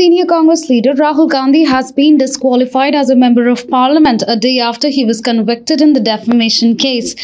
Senior Congress leader Rahul Gandhi has been disqualified as a member of parliament a day after he was convicted in the defamation case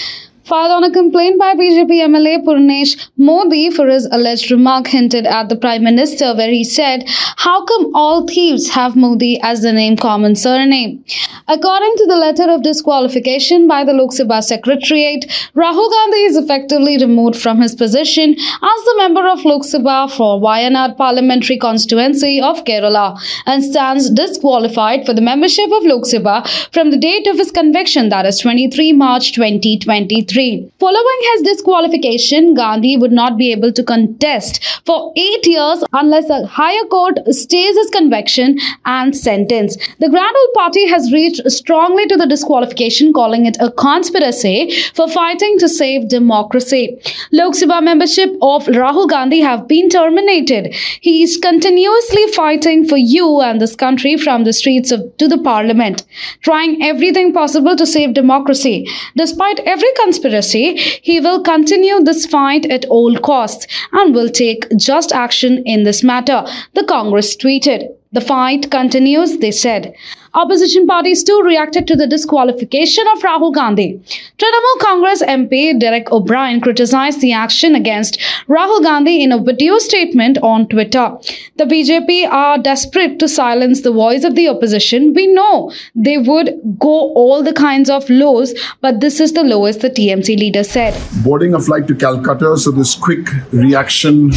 filed on a complaint by BJP MLA Purnesh Modi for his alleged remark hinted at the Prime Minister, where he said, How come all thieves have Modi as the name common surname? According to the letter of disqualification by the Lok Sabha Secretariat, Rahul Gandhi is effectively removed from his position as the member of Lok Sabha for Wayanad parliamentary constituency of Kerala and stands disqualified for the membership of Lok Sabha from the date of his conviction, that is 23 March 2023. Following his disqualification, Gandhi would not be able to contest for eight years unless a higher court stays his conviction and sentence. The Grand Old Party has reached strongly to the disqualification, calling it a conspiracy for fighting to save democracy. Lok Sabha membership of Rahul Gandhi have been terminated. He is continuously fighting for you and this country from the streets of, to the parliament, trying everything possible to save democracy. Despite every conspiracy, conspiracy, he will continue this fight at all costs and will take just action in this matter, the Congress tweeted. The fight continues, they said. Opposition parties too reacted to the disqualification of Rahul Gandhi. Trinamool Congress MP Derek O'Brien criticized the action against Rahul Gandhi in a video statement on Twitter. The BJP are desperate to silence the voice of the opposition. We know they would go all the kinds of lows, but this is the lowest the TMC leader said. Boarding a flight to Calcutta, so this quick reaction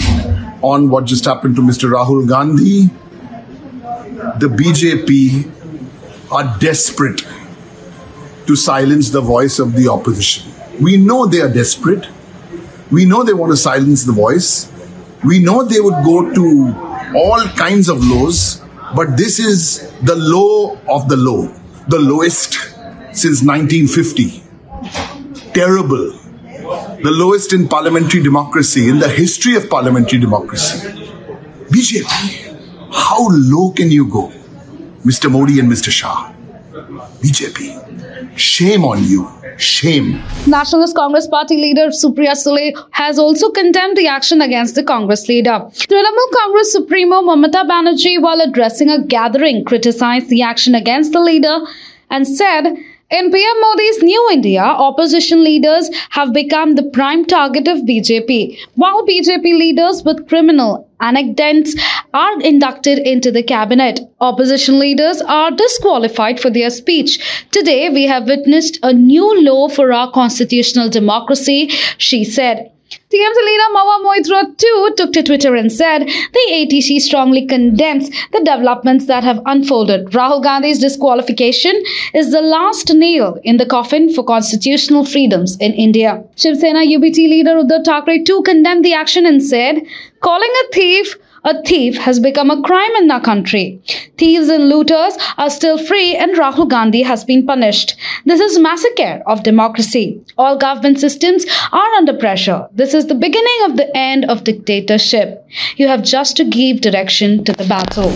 on what just happened to Mr. Rahul Gandhi. The BJP are desperate to silence the voice of the opposition. We know they are desperate. We know they want to silence the voice. We know they would go to all kinds of lows, but this is the low of the low, the lowest since 1950. Terrible. The lowest in parliamentary democracy, in the history of parliamentary democracy. BJP, how low can you go? Mr. Modi and Mr. Shah. BJP, shame on you. Shame. Nationalist Congress Party leader Supriya Sule has also condemned the action against the Congress leader. Trinamool Congress Supremo Mamata Banerjee, while addressing a gathering, criticized the action against the leader and said in PM Modi's New India, opposition leaders have become the prime target of BJP, while BJP leaders with criminal anecdotes are inducted into the cabinet. Opposition leaders are disqualified for their speech. Today, we have witnessed a new law for our constitutional democracy, she said. TMC leader Mahua Moitra too took to Twitter and said the ATC strongly condemns the developments that have unfolded. Rahul Gandhi's disqualification is the last nail in the coffin for constitutional freedoms in India. Shiv Sena UBT leader Uddhav Thackeray too condemned the action and said, calling a thief a thief has become a crime in our country. Thieves and looters are still free and Rahul Gandhi has been punished. This is massacre of democracy. All government systems are under pressure. This is the beginning of the end of dictatorship. You have just to give direction to the battle.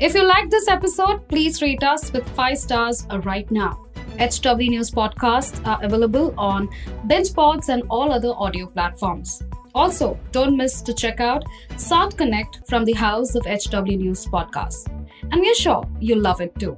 If you like this episode, please rate us with 5 stars right now. HW News podcasts are available on BingePods and all other audio platforms. Also, don't miss to check out South Connect from the House of HW News podcast. And we're sure you'll love it too.